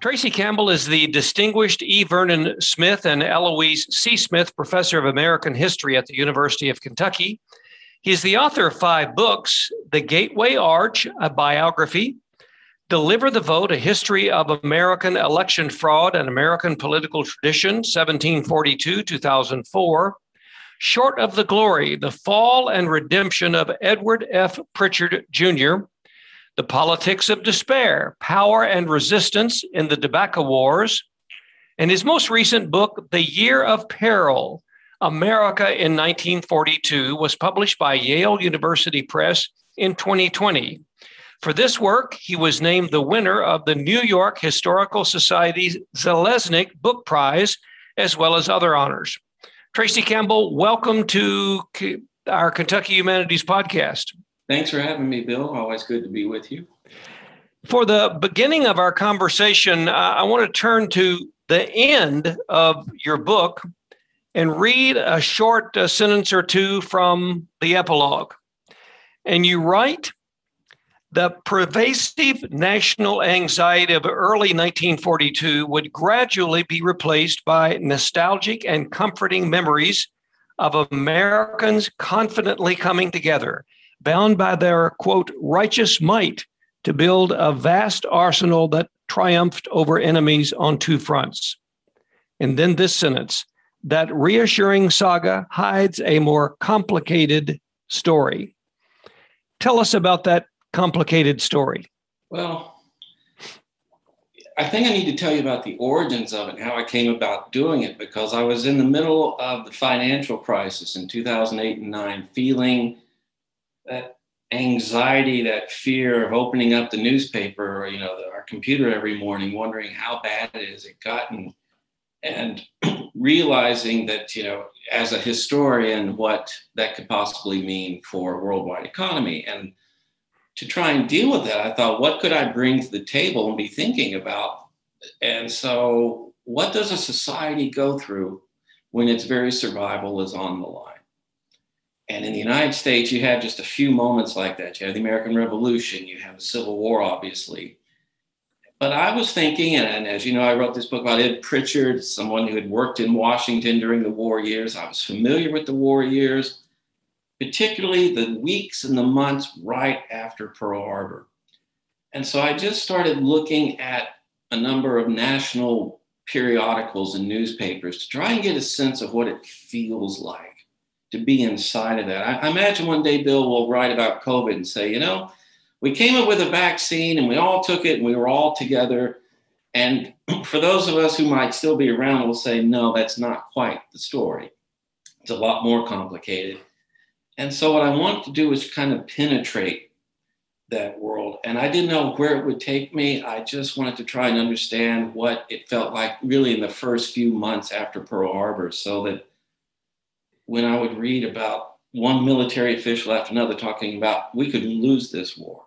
Tracy Campbell is the distinguished E. Vernon Smith and Eloise C. Smith Professor of American History at the University of Kentucky. He is the author of five books The Gateway Arch, a biography, Deliver the Vote, a history of American election fraud and American political tradition, 1742 2004. Short of the Glory, the Fall and Redemption of Edward F. Prichard Jr., the Politics of Despair Power and Resistance in the Tobacco Wars, and his most recent book, The Year of Peril America in 1942, was published by Yale University Press in 2020. For this work, he was named the winner of the New York Historical Society's Zalaznick Book Prize, as well as other honors. Tracy Campbell, welcome to our Kentucky Humanities podcast. Thanks for having me, Bill. Always good to be with you. For the beginning of our conversation, uh, I want to turn to the end of your book and read a short uh, sentence or two from the epilogue. And you write, the pervasive national anxiety of early 1942 would gradually be replaced by nostalgic and comforting memories of Americans confidently coming together bound by their, quote, righteous might to build a vast arsenal that triumphed over enemies on two fronts. And then this sentence that reassuring saga hides a more complicated story. Tell us about that complicated story. Well, I think I need to tell you about the origins of it and how I came about doing it because I was in the middle of the financial crisis in 2008 and 9, feeling that anxiety, that fear of opening up the newspaper or you know our computer every morning, wondering how bad it is it gotten, and realizing that you know as a historian what that could possibly mean for worldwide economy. And to try and deal with that i thought what could i bring to the table and be thinking about? And so what does a society go through when its very survival is on the line and in the United States, you have just a few moments like that. You have the American Revolution, you have the Civil War, obviously. But I was thinking, and as you know, I wrote this book about Ed Prichard, someone who had worked in Washington during the war years. I was familiar with the war years, particularly the weeks and the months right after Pearl Harbor. And so I just started looking at a number of national periodicals and newspapers to try and get a sense of what it feels like to be inside of that. I, I imagine one day Bill will write about COVID and say, you know, we came up with a vaccine and we all took it and we were all together. And for those of us who might still be around, we'll say, no, that's not quite the story. It's a lot more complicated. And so, what I wanted to do was kind of penetrate that world. And I didn't know where it would take me. I just wanted to try and understand what it felt like really in the first few months after Pearl Harbor so that when I would read about one military official after another talking about we could lose this war.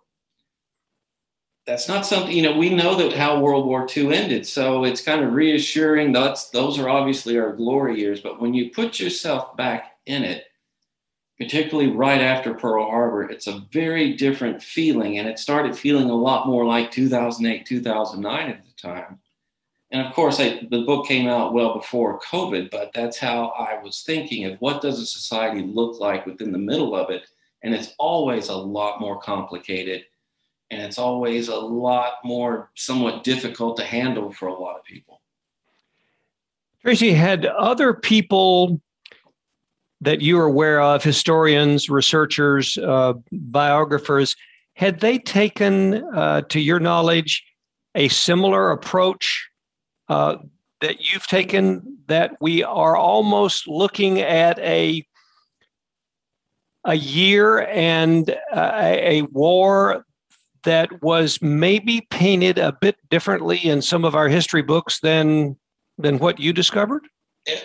That's not something, you know, we know that how World War II ended. So it's kind of reassuring. That's those are obviously our glory years. But when you put yourself back in it, particularly right after Pearl Harbor, it's a very different feeling. And it started feeling a lot more like 2008, 2009 at the time and of course I, the book came out well before covid but that's how i was thinking of what does a society look like within the middle of it? And it's always a lot more complicated and it's always a lot more somewhat difficult to handle for a lot of people. Tracy had other people that you are aware of historians researchers uh, biographers had they taken uh, to your knowledge a similar approach uh, that you've taken that we are almost looking at a a year and a, a war that was maybe painted a bit differently in some of our history books than than what you discovered?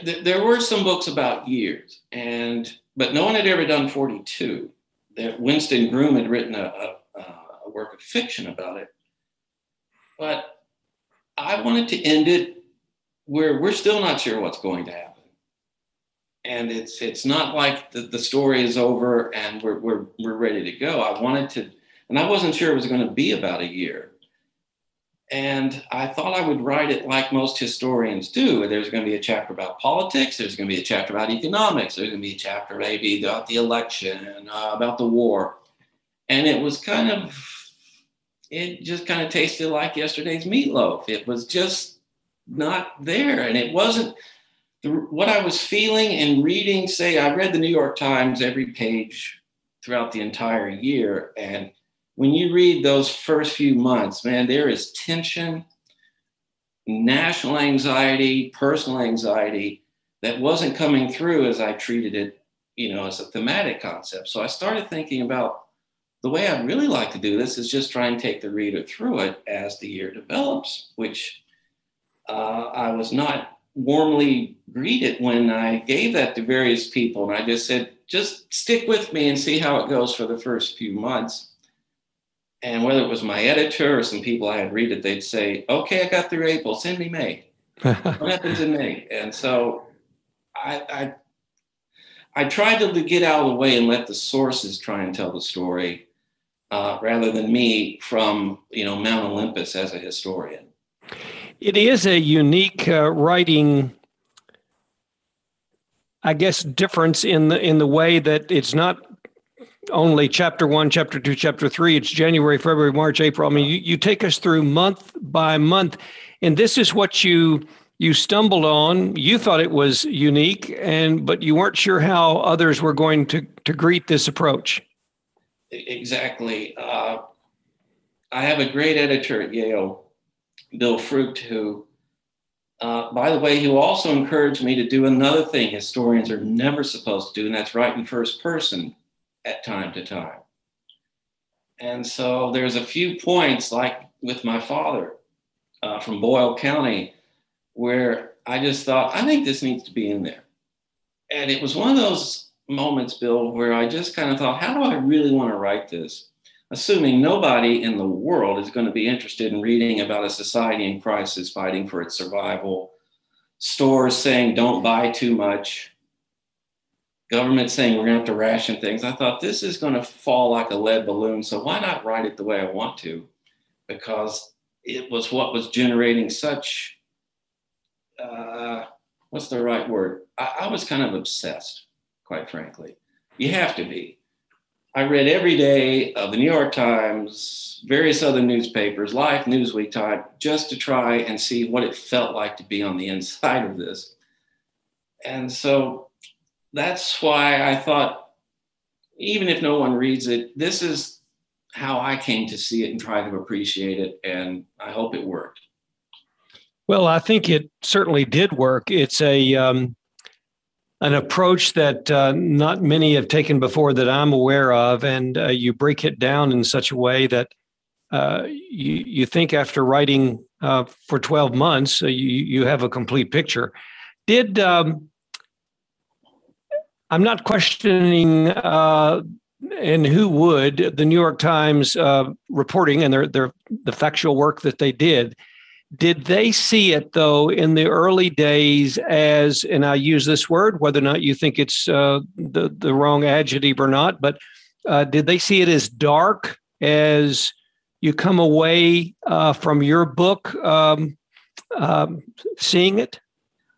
There were some books about years, and but no one had ever done 42. That Winston Groom had written a, a, a work of fiction about it, but I wanted to end it where we're still not sure what's going to happen. And it's it's not like the, the story is over and we're, we're, we're ready to go. I wanted to, and I wasn't sure it was going to be about a year. And I thought I would write it like most historians do. There's going to be a chapter about politics. There's going to be a chapter about economics. There's going to be a chapter maybe about the election, uh, about the war. And it was kind of, it just kind of tasted like yesterday's meatloaf. It was just not there. And it wasn't the, what I was feeling and reading. Say, I read the New York Times every page throughout the entire year. And when you read those first few months, man, there is tension, national anxiety, personal anxiety that wasn't coming through as I treated it, you know, as a thematic concept. So I started thinking about the way I'd really like to do this is just try and take the reader through it as the year develops, which uh, I was not warmly greeted when I gave that to various people. And I just said, just stick with me and see how it goes for the first few months. And whether it was my editor or some people I had read it, they'd say, okay, I got through April, send me May. what happens in May? And so I, I, I tried to get out of the way and let the sources try and tell the story uh, rather than me from, you know, Mount Olympus as a historian. It is a unique uh, writing I guess difference in the in the way that it's not only chapter one, chapter two, chapter three. It's January, February, March, April. I mean, you, you take us through month by month, and this is what you you stumbled on. You thought it was unique, and but you weren't sure how others were going to to greet this approach. Exactly. Uh, I have a great editor at Yale, Bill Frucht, who, uh, by the way, who also encouraged me to do another thing historians are never supposed to do, and that's write in first person at time to time. And so there's a few points, like with my father uh, from Boyle County, where I just thought, I think this needs to be in there. And it was one of those moments, Bill, where I just kind of thought, how do I really want to write this? Assuming nobody in the world is going to be interested in reading about a society in crisis fighting for its survival, stores saying don't buy too much, government saying we're going to have to ration things. I thought this is going to fall like a lead balloon. So why not write it the way I want to? Because it was what was generating such, uh, what's the right word? I, I was kind of obsessed, quite frankly. You have to be. I read every day of the New York Times, various other newspapers, Life, Newsweek, Time, just to try and see what it felt like to be on the inside of this. And so that's why I thought, even if no one reads it, this is how I came to see it and try to appreciate it. And I hope it worked. Well, I think it certainly did work. It's a um, an approach that uh, not many have taken before that I'm aware of, and uh, you break it down in such a way that uh, you you think after writing uh, for 12 months, uh, you you have a complete picture. Did um, I'm not questioning, uh, and who would the New York Times reporting and their their the factual work that they did. Did they see it though in the early days as, and I use this word, whether or not you think it's uh, the the wrong adjective or not, but uh, did they see it as dark as you come away uh, from your book um, um, seeing it?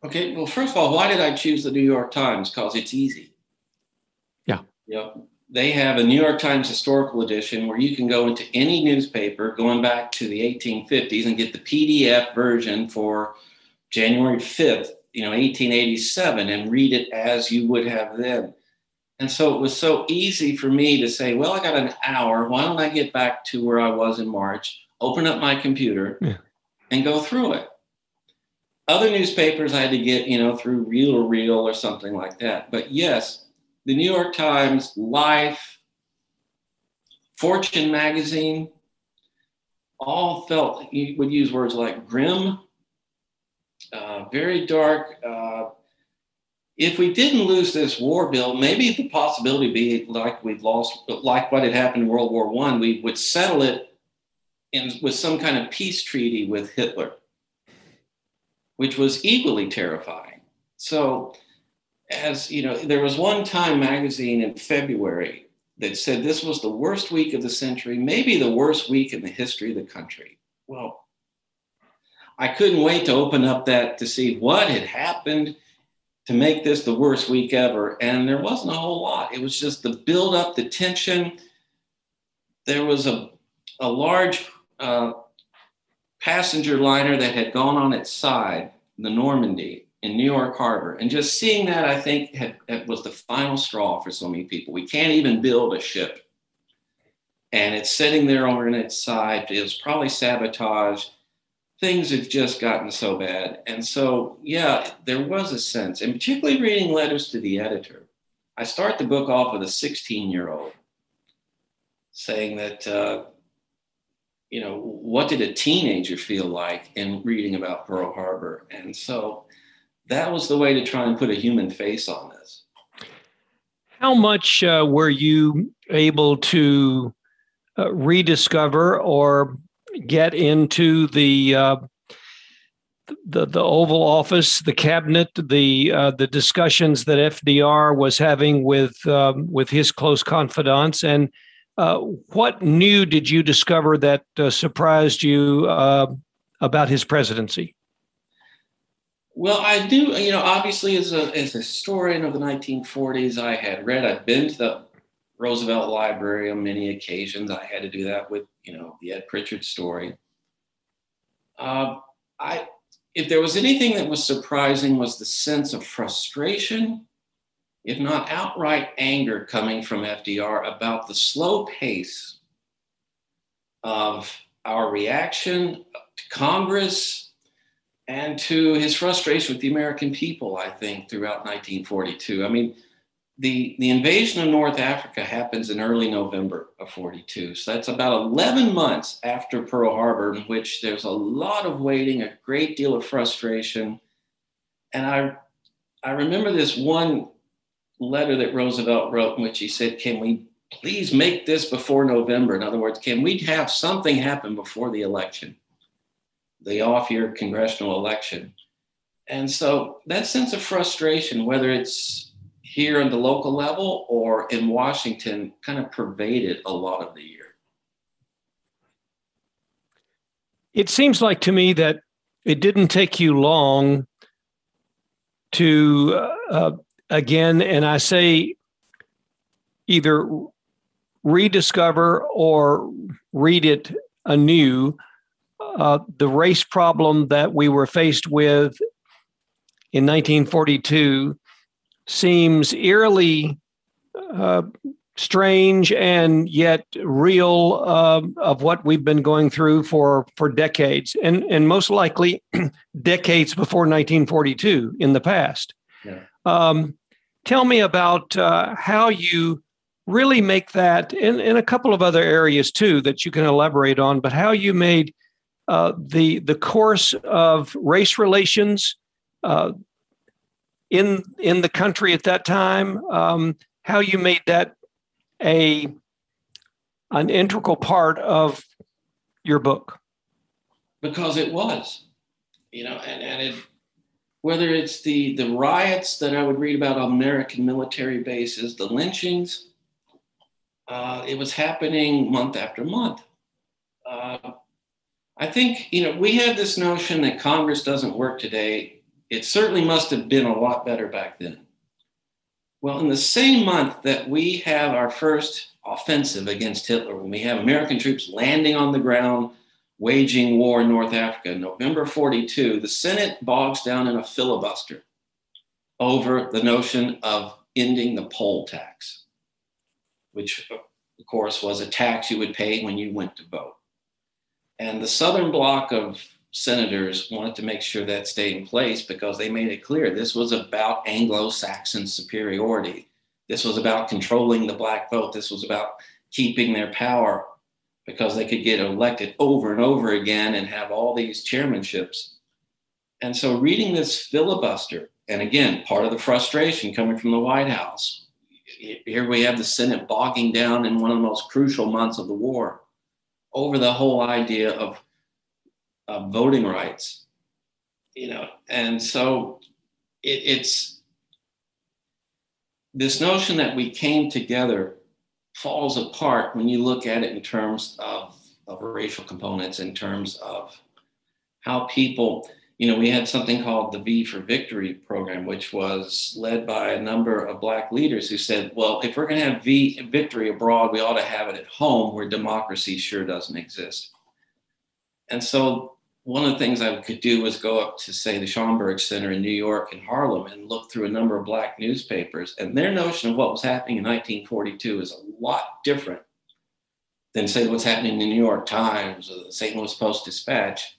Okay, well, first of all, why did I choose the New York Times? Because it's easy. Yeah. You know, they have a New York Times historical edition where you can go into any newspaper going back to the 1850s and get the PDF version for January 5th, you know, 1887, and read it as you would have then. And so it was so easy for me to say, well, I got an hour. Why don't I get back to where I was in March, open up my computer, yeah. and go through it? Other newspapers I had to get, you know, through Reel to Reel or something like that. But yes, the New York Times, Life, Fortune magazine, all felt, you would use words like grim, uh, very dark, uh, if we didn't lose this war bill, maybe the possibility be like we'd lost, like what had happened in World War One, we would settle it in, with some kind of peace treaty with Hitler, which was equally terrifying. So, as you know, there was one Time magazine in February that said this was the worst week of the century, maybe the worst week in the history of the country. Well, I couldn't wait to open up that to see what had happened to make this the worst week ever. And there wasn't a whole lot. It was just the build up, the tension. There was a, a large uh, passenger liner that had gone on its side, the Normandie in New York Harbor. And just seeing that, I think, had, was the final straw for so many people. We can't even build a ship. And it's sitting there on its side. It was probably sabotage. Things have just gotten so bad. And so, yeah, there was a sense, and particularly reading letters to the editor. I start the book off with a 16 year old saying that, uh, you know, what did a teenager feel like in reading about Pearl Harbor? And so that was the way to try and put a human face on this. How much uh, were you able to uh, rediscover or get into the uh, the the Oval Office, the cabinet, the uh, the discussions that FDR was having with um, with his close confidants, and uh, what new did you discover that uh, surprised you about his presidency? Well, I do, you know, obviously as a, as a historian of the 1940s, I had read, I've been to the Roosevelt Library on many occasions. I had to do that with, you know, the Ed Prichard story. Uh, I, if there was anything that was surprising was the sense of frustration, if not outright anger coming from FDR about the slow pace of our reaction to Congress, and to his frustration with the American people, I think, throughout 1942. I mean, the, the invasion of North Africa happens in early November of 42. So that's about 11 months after Pearl Harbor, in which there's a lot of waiting, a great deal of frustration. And I, I remember this one letter that Roosevelt wrote in which he said, Can we please make this before November? In other words, can we have something happen before the election? The off year congressional election. And so that sense of frustration, whether it's here on the local level or in Washington, kind of pervaded a lot of the year. It seems like to me that it didn't take you long to, uh, uh again, and I say either rediscover or read it anew uh, the race problem that we were faced with in 1942 seems eerily uh, strange and yet real uh, of what we've been going through for for decades and and most likely decades before 1942 in the past yeah. um, tell me about uh, how you really make that in, in a couple of other areas too that you can elaborate on but how you made uh, the the course of race relations uh, in in the country at that time, um, how you made that a an integral part of your book. Because it was, you know, and, and it whether it's the the riots that I would read about on American military bases, the lynchings, uh, it was happening month after month. Uh, I think, you know, we have this notion that Congress doesn't work today. It certainly must have been a lot better back then. Well, in the same month that we have our first offensive against Hitler, when we have American troops landing on the ground, waging war in North Africa, November 42, the Senate bogs down in a filibuster over the notion of ending the poll tax, which, of course, was a tax you would pay when you went to vote. And the Southern bloc of senators wanted to make sure that stayed in place because they made it clear this was about Anglo Saxon superiority. This was about controlling the black vote. This was about keeping their power because they could get elected over and over again and have all these chairmanships. And so, reading this filibuster and again, part of the frustration coming from the White House. Here we have the Senate bogging down in one of the most crucial months of the war over the whole idea of, of voting rights. You know, and so it, it's this notion that we came together falls apart when you look at it in terms of, of racial components, in terms of how people, you know, we had something called the V for Victory program, which was led by a number of Black leaders who said, well, if we're going to have v, victory abroad, we ought to have it at home where democracy sure doesn't exist. And so one of the things I could do was go up to, say, the Schomburg Center in New York and Harlem and look through a number of Black newspapers. And their notion of what was happening in 1942 is a lot different than, say, what's happening in the New York Times or the St. Louis Post Dispatch.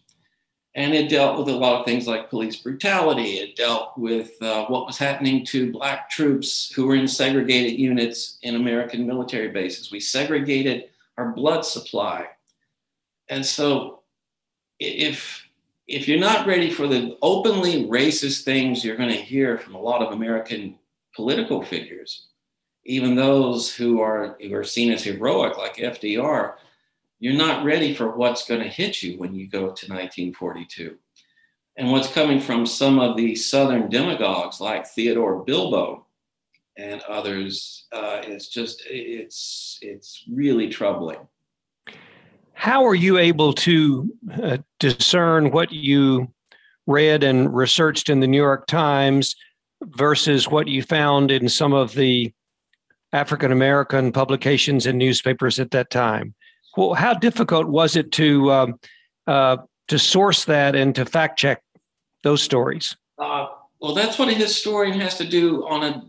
And it dealt with a lot of things like police brutality. It dealt with uh, what was happening to Black troops who were in segregated units in American military bases. We segregated our blood supply. And so if if you're not ready for the openly racist things you're going to hear from a lot of American political figures, even those who are who are seen as heroic, like FDR, you're not ready for what's going to hit you when you go to 1942. And what's coming from some of the Southern demagogues like Theodore Bilbo and others uh, is just it's it's really troubling. How are you able to uh, discern what you read and researched in the New York Times versus what you found in some of the African American publications and newspapers at that time? Well, how difficult was it to um, uh, to source that and to fact check those stories? Uh, well, that's what a historian has to do on a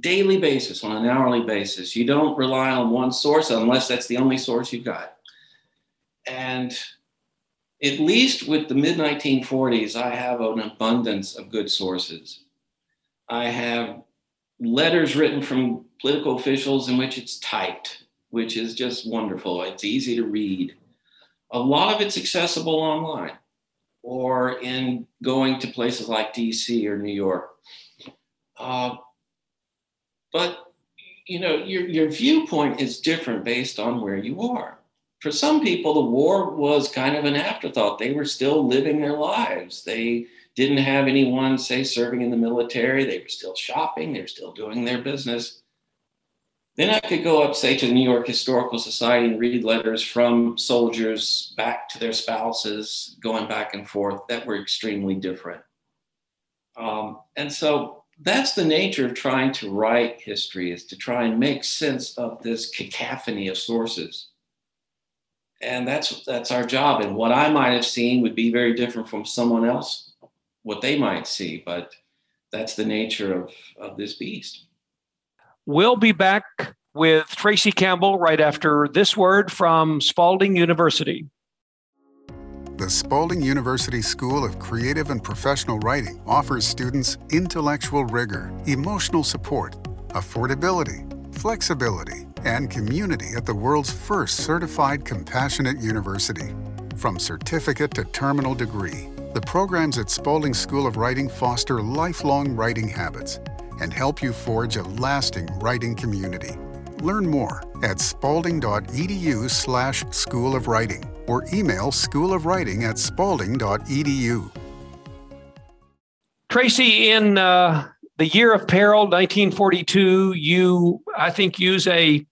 daily basis, on an hourly basis. You don't rely on one source unless that's the only source you've got. And at least with the mid 1940s, I have an abundance of good sources. I have letters written from political officials in which it's typed, which is just wonderful. It's easy to read. A lot of it's accessible online or in going to places like DC or New York. Uh, but you know, your, your viewpoint is different based on where you are for some people, the war was kind of an afterthought. They were still living their lives. They didn't have anyone, say, serving in the military. They were still shopping, they were still doing their business. Then I could go up, say, to the New York Historical Society and read letters from soldiers back to their spouses, going back and forth, that were extremely different. Um, and so that's the nature of trying to write history, is to try and make sense of this cacophony of sources. And that's that's our job. And what i might have seen would be very different from someone else what they might see but that's the nature of of this beast we'll be back with tracy campbell right after this word from spalding university the Spalding University School of Creative and Professional Writing offers students intellectual rigor, emotional support, affordability, flexibility, and community at the world's first certified compassionate university. From certificate to terminal degree, the programs at Spalding School of Writing foster lifelong writing habits and help you forge a lasting writing community. Learn more at spalding.edu slash school of writing or email schoolofwriting at spalding.edu. Tracy, in uh, the year of peril, 1942, you, I think, use a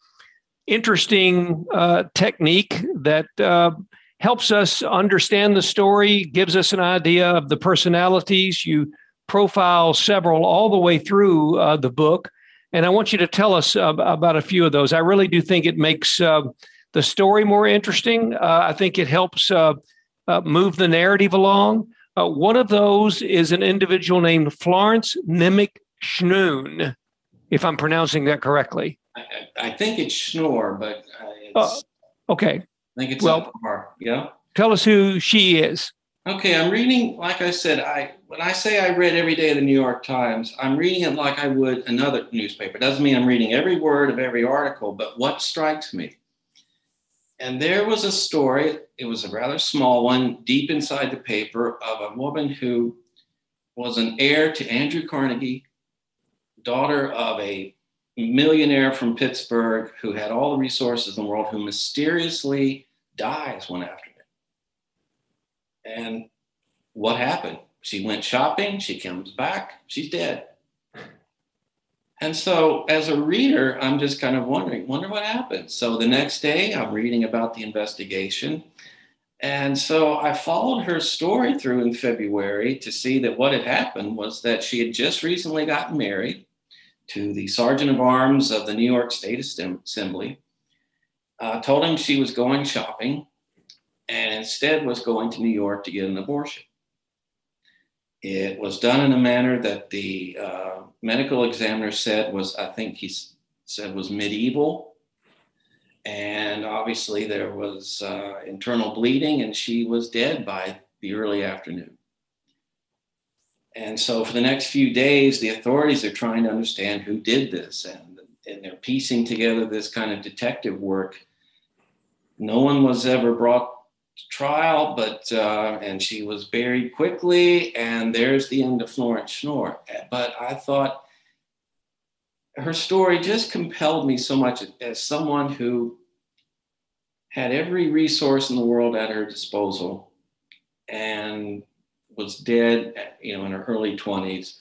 interesting uh, technique that uh, helps us understand the story, gives us an idea of the personalities. You profile several all the way through uh, the book. And I want you to tell us about a few of those. I really do think it makes uh, the story more interesting. Uh, I think it helps uh, move the narrative along. one of those is an individual named Florence Nemec Schnoon, if I'm pronouncing that correctly. I, I think it's Schnorr, but uh, it's, uh, okay. I think it's well. Yeah. Tell us who she is. Okay, I'm reading. Like I said, I when I say I read every day of the New York Times, I'm reading it like I would another newspaper. Doesn't mean I'm reading every word of every article, but what strikes me. And there was a story. It was a rather small one, deep inside the paper, of a woman who was an heir to Andrew Carnegie, daughter of a millionaire from Pittsburgh who had all the resources in the world, who mysteriously dies one afternoon. And what happened? She went shopping, she comes back, she's dead. And so, as a reader, I'm just kind of wondering, wonder what happened. So, the next day, I'm reading about the investigation. And so, I followed her story through in February to see that what had happened was that she had just recently gotten married to the Sergeant of Arms of the New York State Assembly, uh, told him she was going shopping, and instead was going to New York to get an abortion. It was done in a manner that the uh, medical examiner said was, I think he said was medieval. And obviously, there was uh, internal bleeding, and she was dead by the early afternoon. And so, for the next few days, the authorities are trying to understand who did this, and, and they're piecing together this kind of detective work. No one was ever brought trial, but uh, and she was buried quickly, and there's the end of Florence Schnorr. But I thought her story just compelled me so much as someone who had every resource in the world at her disposal and was dead, you know, in her early 20s.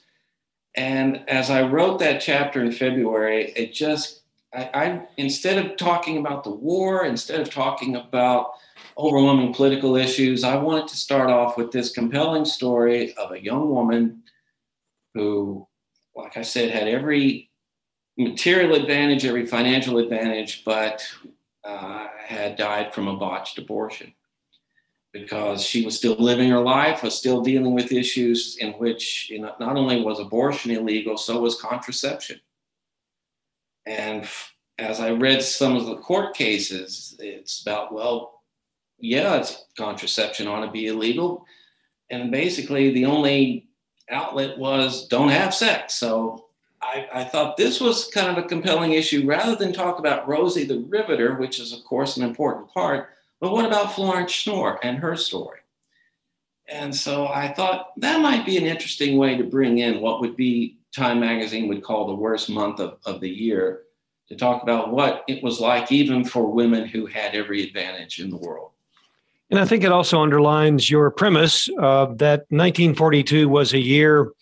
And as I wrote that chapter in February, it just, I, I instead of talking about the war, instead of talking about overwhelming political issues. I wanted to start off with this compelling story of a young woman who, like I said, had every material advantage, every financial advantage, but uh, had died from a botched abortion because she was still living her life, was still dealing with issues in which you know, not only was abortion illegal, so was contraception. And as I read some of the court cases, it's about, well, yeah, it's contraception ought to be illegal. And basically, the only outlet was don't have sex. So I, I, thought this was kind of a compelling issue rather than talk about Rosie the Riveter, which is, of course, an important part. But what about Florence Schnorr and her story? And so I thought that might be an interesting way to bring in what would be Time Magazine would call the worst month of, of the year to talk about what it was like, even for women who had every advantage in the world. And I think it also underlines your premise uh, that 1942 was a year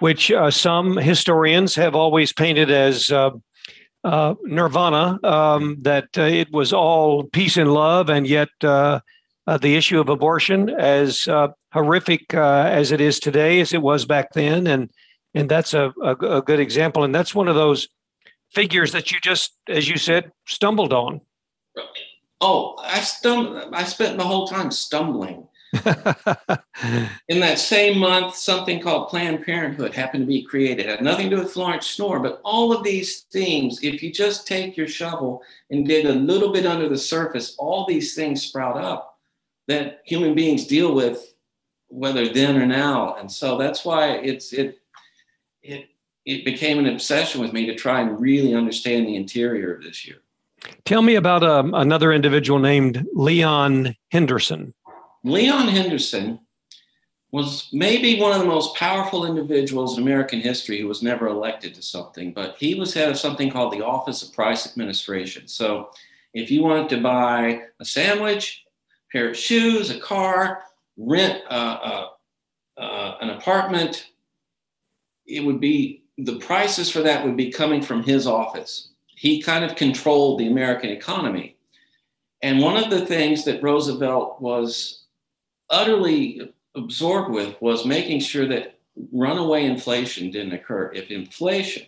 which uh, some historians have always painted as uh, uh nirvana, um, that uh, it was all peace and love, and yet uh, the issue of abortion, as horrific as it is today, as it was back then, and and that's a, a, a good example. And that's one of those figures that you just, as you said, stumbled on. Oh, I stum- I spent the whole time stumbling. in that same month, something called Planned Parenthood happened to be created. It had nothing to do with Florence Schnorr, but all of these things, if you just take your shovel and dig a little bit under the surface, all these things sprout up that human beings deal with, whether then or now. And so that's why it's it it it became an obsession with me to try and really understand the interior of this year. Tell me about um, another individual named Leon Henderson. Leon Henderson was maybe one of the most powerful individuals in American history who was never elected to something, but he was head of something called the Office of Price Administration. So if you wanted to buy a sandwich, a pair of shoes, a car, rent uh, uh, uh, an apartment, it would be the prices for that would be coming from his office he kind of controlled the American economy. And one of the things that Roosevelt was utterly absorbed with was making sure that runaway inflation didn't occur. If inflation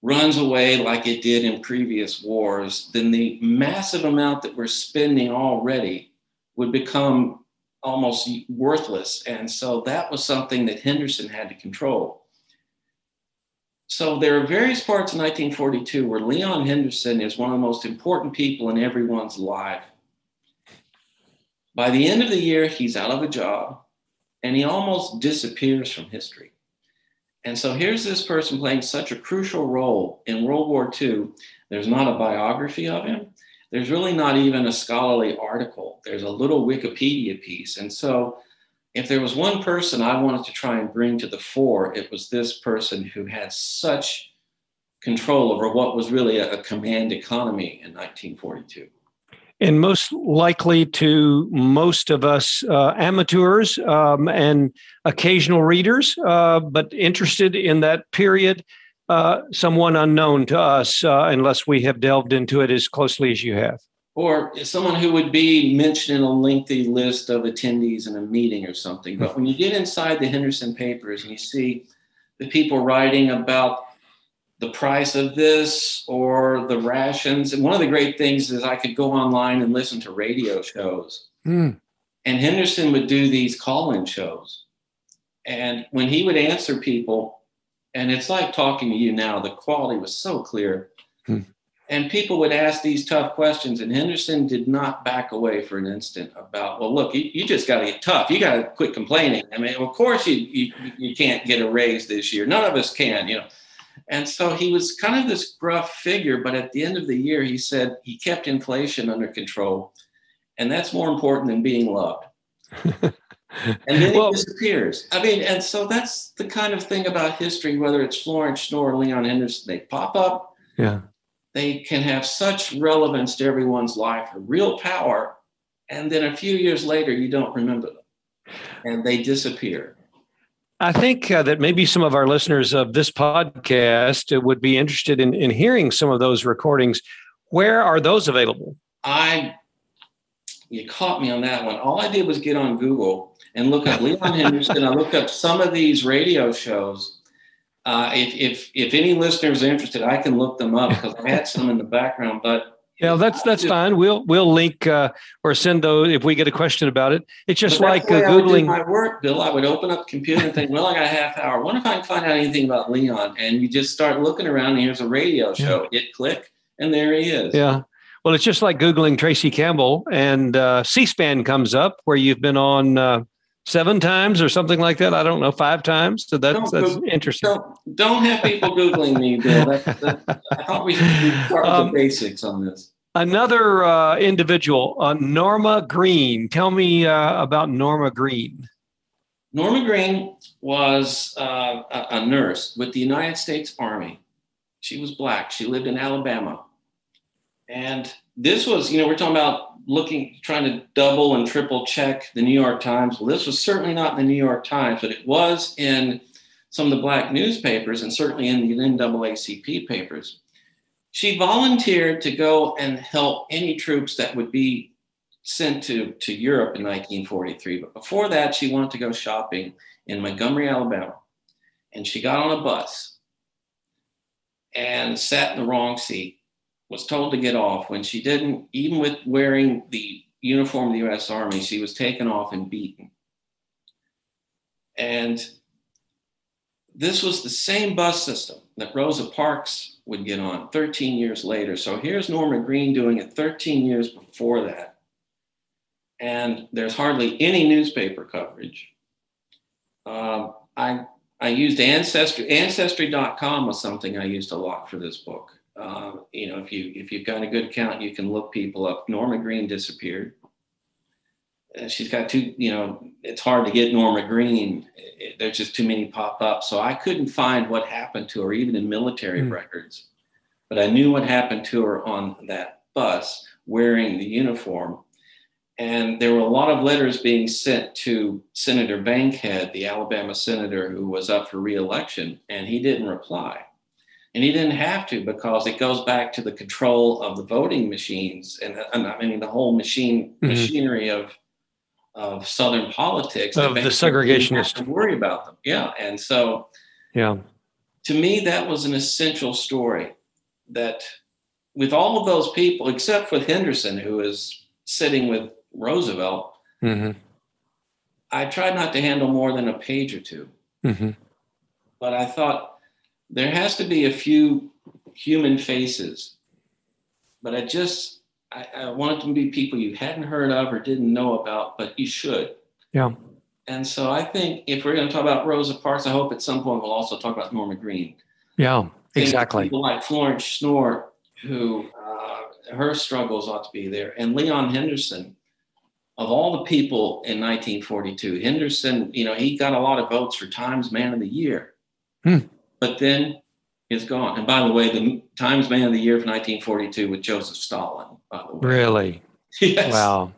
runs away like it did in previous wars, then the massive amount that we're spending already would become almost worthless. And so that was something that Henderson had to control. So there are various parts in 1942 where Leon Henderson is one of the most important people in everyone's life. By the end of the year, he's out of a job and he almost disappears from history. And so here's this person playing such a crucial role in World War II. There's not a biography of him. There's really not even a scholarly article. There's a little Wikipedia piece. And so if there was one person I wanted to try and bring to the fore, it was this person who had such control over what was really a, a command economy in 1942 and most likely to most of us uh, amateurs um, and occasional readers, uh, but interested in that period, uh, someone unknown to us uh, unless we have delved into it as closely as you have. Or someone who would be mentioned in a lengthy list of attendees in a meeting or something. But when you get inside the Henderson papers and you see the people writing about the price of this or the rations. And one of the great things is I could go online and listen to radio shows. Mm. And Henderson would do these call in shows. And when he would answer people, and it's like talking to you now, the quality was so clear. And people would ask these tough questions, and Henderson did not back away for an instant about, well, look, you, you just got to get tough. You got to quit complaining. I mean, of course, you, you, you can't get a raise this year. None of us can, you know and so he was kind of this gruff figure, but at the end of the year, he said he kept inflation under control. And that's more important than being loved. and then well, he disappears. I mean, and so that's the kind of thing about history, whether it's Florence Schnorr or Leon Henderson, they pop up. Yeah. They can have such relevance to everyone's life, a real power. And then a few years later, you don't remember them and they disappear. I think uh, that maybe some of our listeners of this podcast would be interested in, in hearing some of those recordings. Where are those available? I, you caught me on that one. All I did was get on Google and look up Leon Henderson. I looked up some of these radio shows. Uh, if, if if any listeners are interested, I can look them up because I had some in the background. But yeah, that's that's fine. We'll we'll link uh, or send those if we get a question about it. It's just like uh, googling my work, Bill. I would open up the computer and think, well, I got a half hour. I wonder if I can find out anything about Leon. And you just start looking around, and here's a radio show. Yeah. Hit click, and there he is. Yeah. Well, it's just like googling Tracy Campbell, and uh, C-SPAN comes up where you've been on uh, seven times or something like that. I don't know, five times. So that's that's interesting. Don't, don't, have people googling me, Bill. That's, that's, I thought we should start with um, the basics on this. Another uh, individual, uh, Norma Green. Tell me uh, about Norma Green. Norma Green was uh, a, a nurse with the United States Army. She was black. She lived in Alabama. And this was, you know, we're talking about looking, trying to double and triple check the New York Times. Well, this was certainly not in the New York Times, but it was in some of the black newspapers and certainly in the NAACP papers she volunteered to go and help any troops that would be sent to, to Europe in 1943. But before that, she wanted to go shopping in Montgomery, Alabama. And she got on a bus and sat in the wrong seat, was told to get off. When she didn't, even with wearing the uniform of the US Army, she was taken off and beaten. And this was the same bus system that Rosa Parks would get on 13 years later. So here's Norma Green doing it 13 years before that. And there's hardly any newspaper coverage. Um, I, I used Ancestry. Ancestry.com was something I used a lot for this book. Uh, you know, if you if you've got a good account, you can look people up. Norma Green disappeared. Uh, she's got two, you know, it's hard to get Norma Green. It, there's just too many pop up. So I couldn't find what happened to her, even in military mm. records. But I knew what happened to her on that bus wearing the uniform. And there were a lot of letters being sent to Senator Bankhead, the Alabama senator who was up for reelection, and he didn't reply. And he didn't have to because it goes back to the control of the voting machines and, and I mean the whole machine mm-hmm. machinery of of Southern politics of the segregationist. To worry about them, yeah. And so, yeah, to me, that was an essential story. That with all of those people, except with Henderson, who is sitting with Roosevelt, mm-hmm. I tried not to handle more than a page or 2 mm-hmm. But I thought there has to be a few human faces. But I just I, I wanted them to be people you hadn't heard of or didn't know about, but you should. Yeah. And so I think if we're going to talk about Rosa Parks, I hope at some point we'll also talk about Norma Green. Yeah, exactly. People like Florence Schnorr, who uh, her struggles ought to be there, and Leon Henderson, of all the people in 1942, Henderson, you know, he got a lot of votes for Times Man of the Year. Hmm. But then it's gone. And by the way, the Times Man of the Year for 1942 was Joseph Stalin, by the way. Really? Yes. Wow.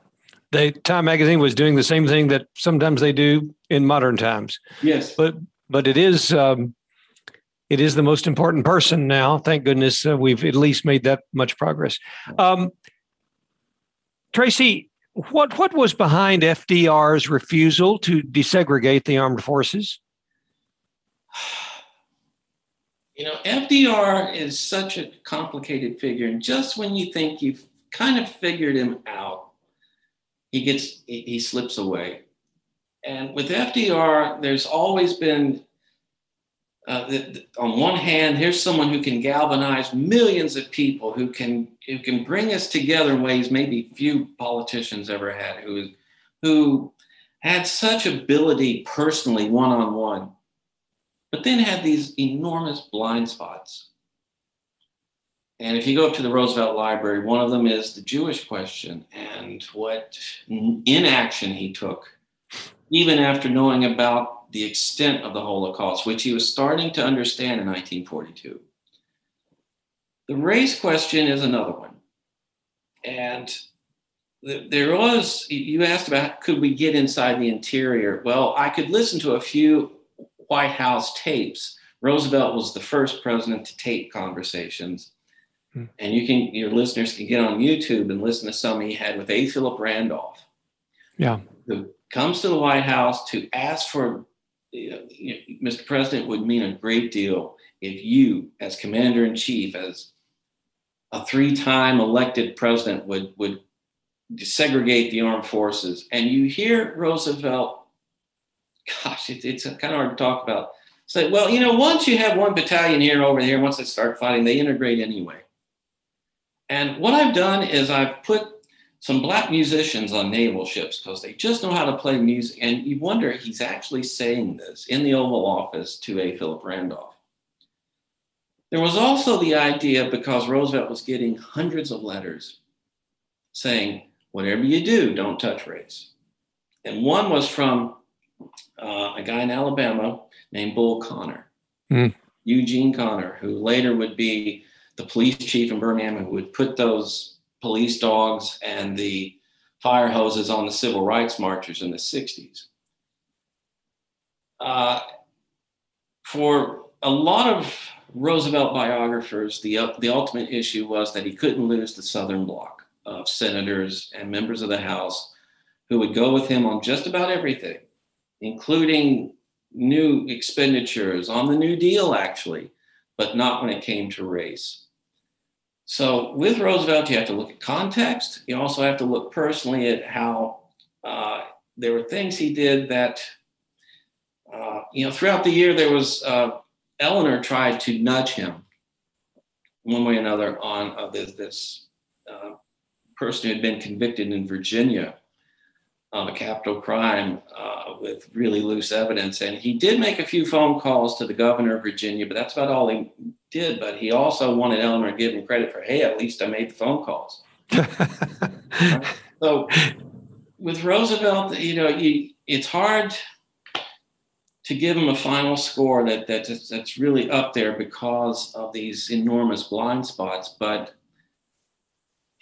They Time magazine was doing the same thing that sometimes they do in modern times. Yes. But but it is um, it is the most important person now. Thank goodness uh, we've at least made that much progress. Um, Tracy, what what was behind FDR's refusal to desegregate the armed forces? You know, FDR is such a complicated figure, and just when you think you've kind of figured him out, he gets he, he slips away. And with FDR, there's always been uh, the, the, on one hand, here's someone who can galvanize millions of people, who can who can bring us together in ways maybe few politicians ever had, who who had such ability personally, one on one, but then had these enormous blind spots. And if you go up to the Roosevelt Library, one of them is the Jewish question and what inaction he took, even after knowing about the extent of the Holocaust, which he was starting to understand in 1942. The race question is another one. And there was, you asked about could we get inside the interior? Well, I could listen to a few White House tapes. Roosevelt was the first president to tape conversations. Hmm. And you can, your listeners can get on YouTube and listen to some he had with A. Philip Randolph. Yeah. Who comes to the White House to ask for, you know, Mr. President, would mean a great deal if you, as commander in chief, as a three-time elected president, would would segregate the armed forces. And you hear Roosevelt, gosh, it, it's kind of hard to talk about. Say, well, you know, once you have one battalion here over here, once they start fighting, they integrate anyway. And what I've done is I've put some black musicians on naval ships because they just know how to play music. And you wonder, he's actually saying this in the Oval Office to A. Philip Randolph. There was also the idea because Roosevelt was getting hundreds of letters saying, whatever you do, don't touch race. And one was from uh, a guy in Alabama named Bull Connor, mm. Eugene Connor, who later would be the police chief in Birmingham who would put those police dogs and the fire hoses on the civil rights marchers in the 60s. Uh, for a lot of Roosevelt biographers, the, the ultimate issue was that he couldn't lose the Southern bloc of senators and members of the House who would go with him on just about everything, including new expenditures on the New Deal, actually, but not when it came to race. So with Roosevelt, you have to look at context. You also have to look personally at how uh, there were things he did that, uh, you know, throughout the year there was uh, Eleanor tried to nudge him one way or another on uh, this, this uh, person who had been convicted in Virginia of a capital crime uh, with really loose evidence. And he did make a few phone calls to the governor of Virginia, but that's about all he did. But he also wanted Eleanor to give him credit for, hey, at least I made the phone calls. so with Roosevelt, you know, you, it's hard to give him a final score that, that that's really up there because of these enormous blind spots. But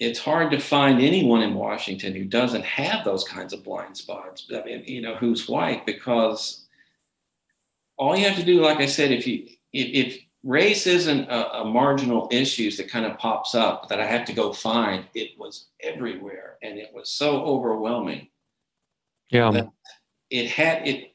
it's hard to find anyone in Washington who doesn't have those kinds of blind spots. I mean, you know, who's white because all you have to do, like I said, if you if, if race isn't a, a, marginal issues that kind of pops up that I have to go find, it was everywhere and it was so overwhelming. Yeah, it had it.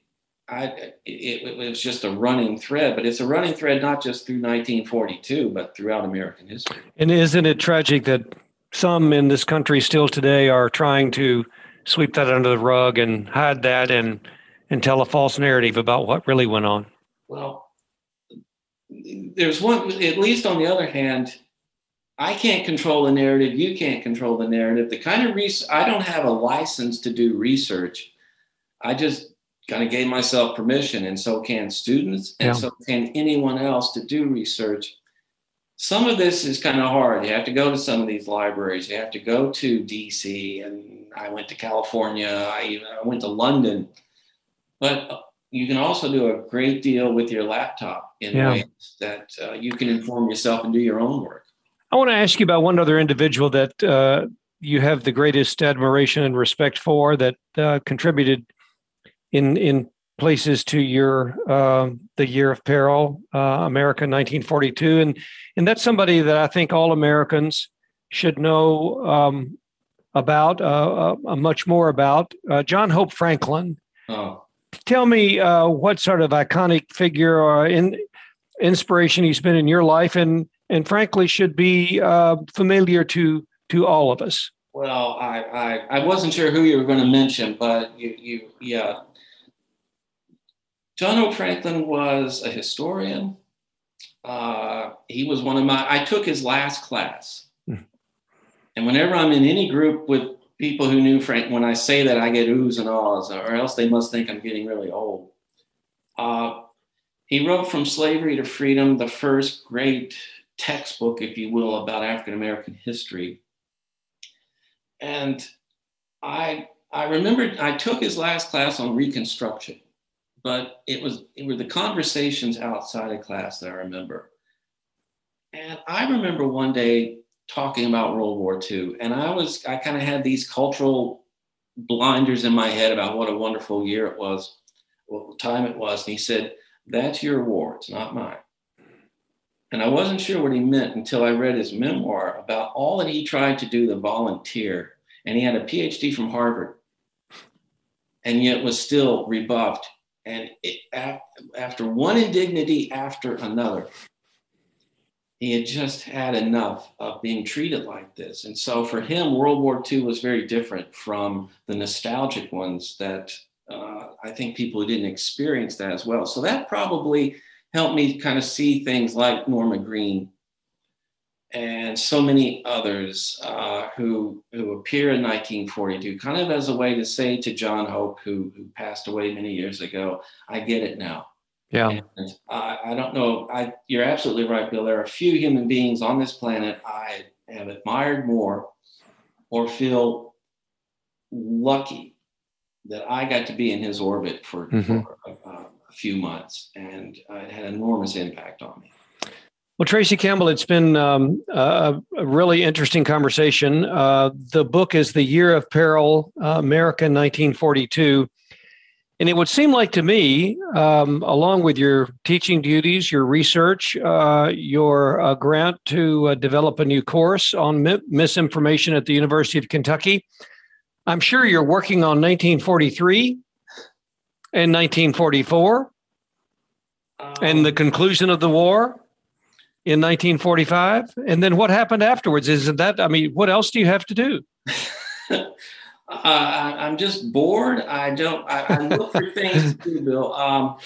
I, it, it, was just a running thread, but it's a running thread not just through 1942, but throughout American history. And isn't it tragic that some in this country still today are trying to sweep that under the rug and hide that and and tell a false narrative about what really went on. Well, there's one at least on the other hand, I can't control the narrative, you can't control the narrative. The kind of research I don't have a license to do research. I just kind of gave myself permission and so can students and yeah. so can anyone else to do research some of this is kind of hard. You have to go to some of these libraries. You have to go to DC, and I went to California. I, I went to London. But you can also do a great deal with your laptop in yeah. ways that uh, you can inform yourself and do your own work. I want to ask you about one other individual that uh, you have the greatest admiration and respect for that uh, contributed in in places to your uh, the year of peril, uh, America 1942, and and that's somebody that I think all Americans should know um, about uh, uh much more about. Uh, John Hope Franklin. Oh. Tell me uh, what sort of iconic figure or in, inspiration he's been in your life, and and frankly should be familiar to to all of us. Well, I, I, I wasn't sure who you were going to mention, but you, you yeah, John Hope Franklin was a historian. Uh, he was one of my, I took his last class. Mm. And whenever I'm in any group with people who knew Frank, when I say that, I get oohs and ahs, or else they must think I'm getting really old. Uh, he wrote From Slavery to Freedom, the first great textbook, if you will, about African American history. And I, I remembered I took his last class on Reconstruction but it was it were the conversations outside of class that I remember. And I remember one day talking about World War II, and I was I kind of had these cultural blinders in my head about what a wonderful year it was, what time it was. And he said, "That's your war, it's not mine." And I wasn't sure what he meant until I read his memoir about all that he tried to do to volunteer. And he had a PhD from Harvard, and yet was still rebuffed and it, after one indignity after another, he had just had enough of being treated like this. And so for him, World War II was very different from the nostalgic ones that uh, I think people who didn't experience that as well. So that probably helped me kind of see things like Norma Green and so many others uh, who who appear in 1942, kind of as a way to say to John Hope, who who passed away many years ago, "I get it now." Yeah, I, I don't know. I you're absolutely right, Bill. There are a few human beings on this planet I have admired more, or feel lucky that I got to be in his orbit for, mm-hmm. for a, a, few months, and uh, it had enormous impact on me. Well, Tracy Campbell, it's been um, a, a, really interesting conversation. Uh, the book is The Year of Peril, uh, America 1942. And it would seem like to me, um, along with your teaching duties, your research, uh, your uh, grant to uh, develop a new course on mi- misinformation at the University of Kentucky, I'm sure you're working on 1943 and 1944 um, and the conclusion of the war in 1945 and then what happened afterwards? Isn't that i mean what else do you have to do? Uh, i'm just bored. I don't i, I look for things to do bill. Um,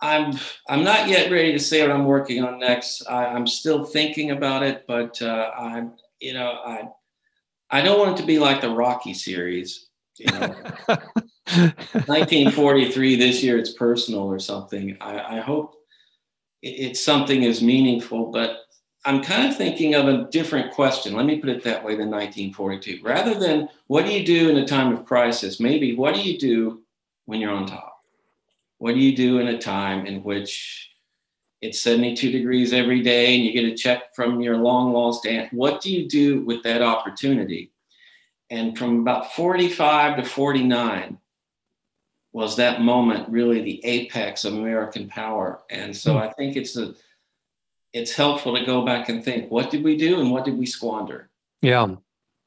i'm i'm not yet ready to say what i'm working on next. I, am still thinking about it but uh, i'm you know i i don't want it to be like the rocky series you know. 1943 this year it's personal or something. I, I hope it's something as meaningful, but I'm kind of thinking of a different question. Let me put it that way than 1942. Rather than what do you do in a time of crisis, maybe what do you do when you're on top? What do you do in a time in which it's 72 degrees every day and you get a check from your long lost aunt? What do you do with that opportunity? And from about 45 to 49, was that moment really the apex of American power. And so hmm. I think it's a it's helpful to go back and think what did we do and what did we squander. Yeah.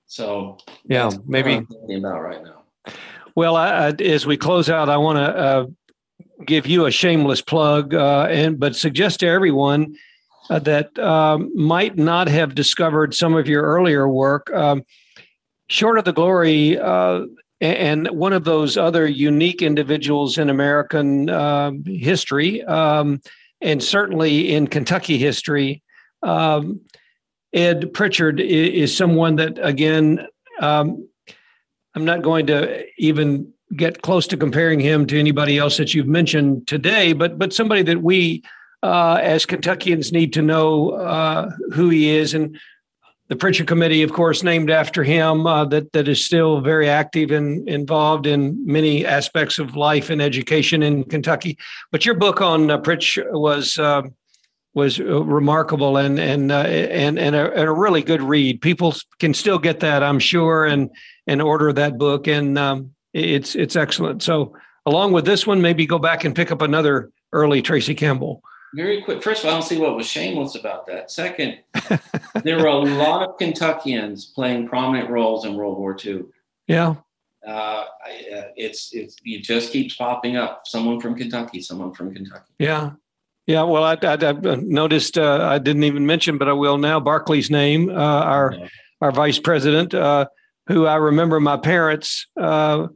So yeah, maybe about right now. Well, I, I, as we close out, I want to uh, give you a shameless plug, uh, and but suggest to everyone uh, that um, might not have discovered some of your earlier work. Um, Short of the Glory uh, and one of those other unique individuals in American uh, history, um, and certainly in Kentucky history. Um, Ed Prichard is, is, someone that, again, um, I'm not going to even get close to comparing him to anybody else that you've mentioned today, but but somebody that we uh, as Kentuckians need to know uh, who he is. And the Prichard Committee, of course, named after him, uh, that that is still very active and involved in many aspects of life and education in Kentucky. But your book on uh, Pritch was uh, was remarkable and and uh, and and a, and a, really good read. People can still get that, I'm sure, and and order that book, and um, it's it's excellent. So along with this one, maybe go back and pick up another early Tracy Campbell very quick. First of all, I don't see what was shameless about that. Second, there were a lot of Kentuckians playing prominent roles in World War II. Yeah. Uh, uh, it's it's it just keeps popping up. Someone from Kentucky. Someone from Kentucky. Yeah. Yeah, well, I, I, I noticed. Uh, I didn't even mention, but I will now. Barkley's name, uh, our our vice president, uh, who I remember my parents uh,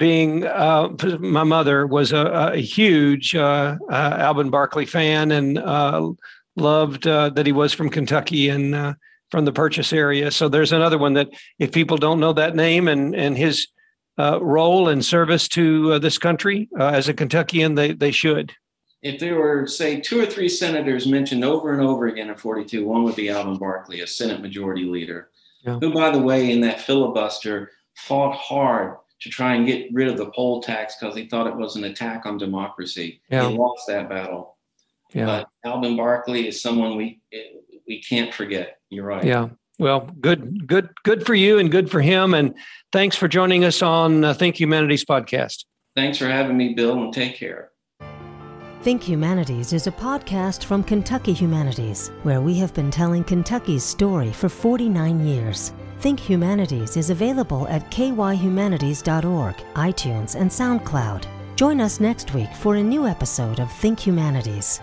being uh, my mother was a, a huge uh, uh, Alben Barkley fan and uh, loved uh, that he was from Kentucky and uh, from the Purchase area. So there's another one that if people don't know that name and and his role and service to this country as a Kentuckian, they they should. If there were, say, two or three senators mentioned over and over again in 42, one would be Alben Barkley, a Senate Majority Leader, yeah. who, by the way, in that filibuster, fought hard to try and get rid of the poll tax because he thought it was an attack on democracy. Yeah. He lost that battle. Yeah. But Alben Barkley is someone we we can't forget. You're right. Yeah. Well, good, good, good for you, and good for him. And thanks for joining us on uh, Think Humanities podcast. Thanks for having me, Bill, and take care. Think Humanities is a podcast from Kentucky Humanities, where we have been telling Kentucky's story for 49 years. Think Humanities is available at kyhumanities.org, iTunes, and SoundCloud. Join us next week for a new episode of Think Humanities.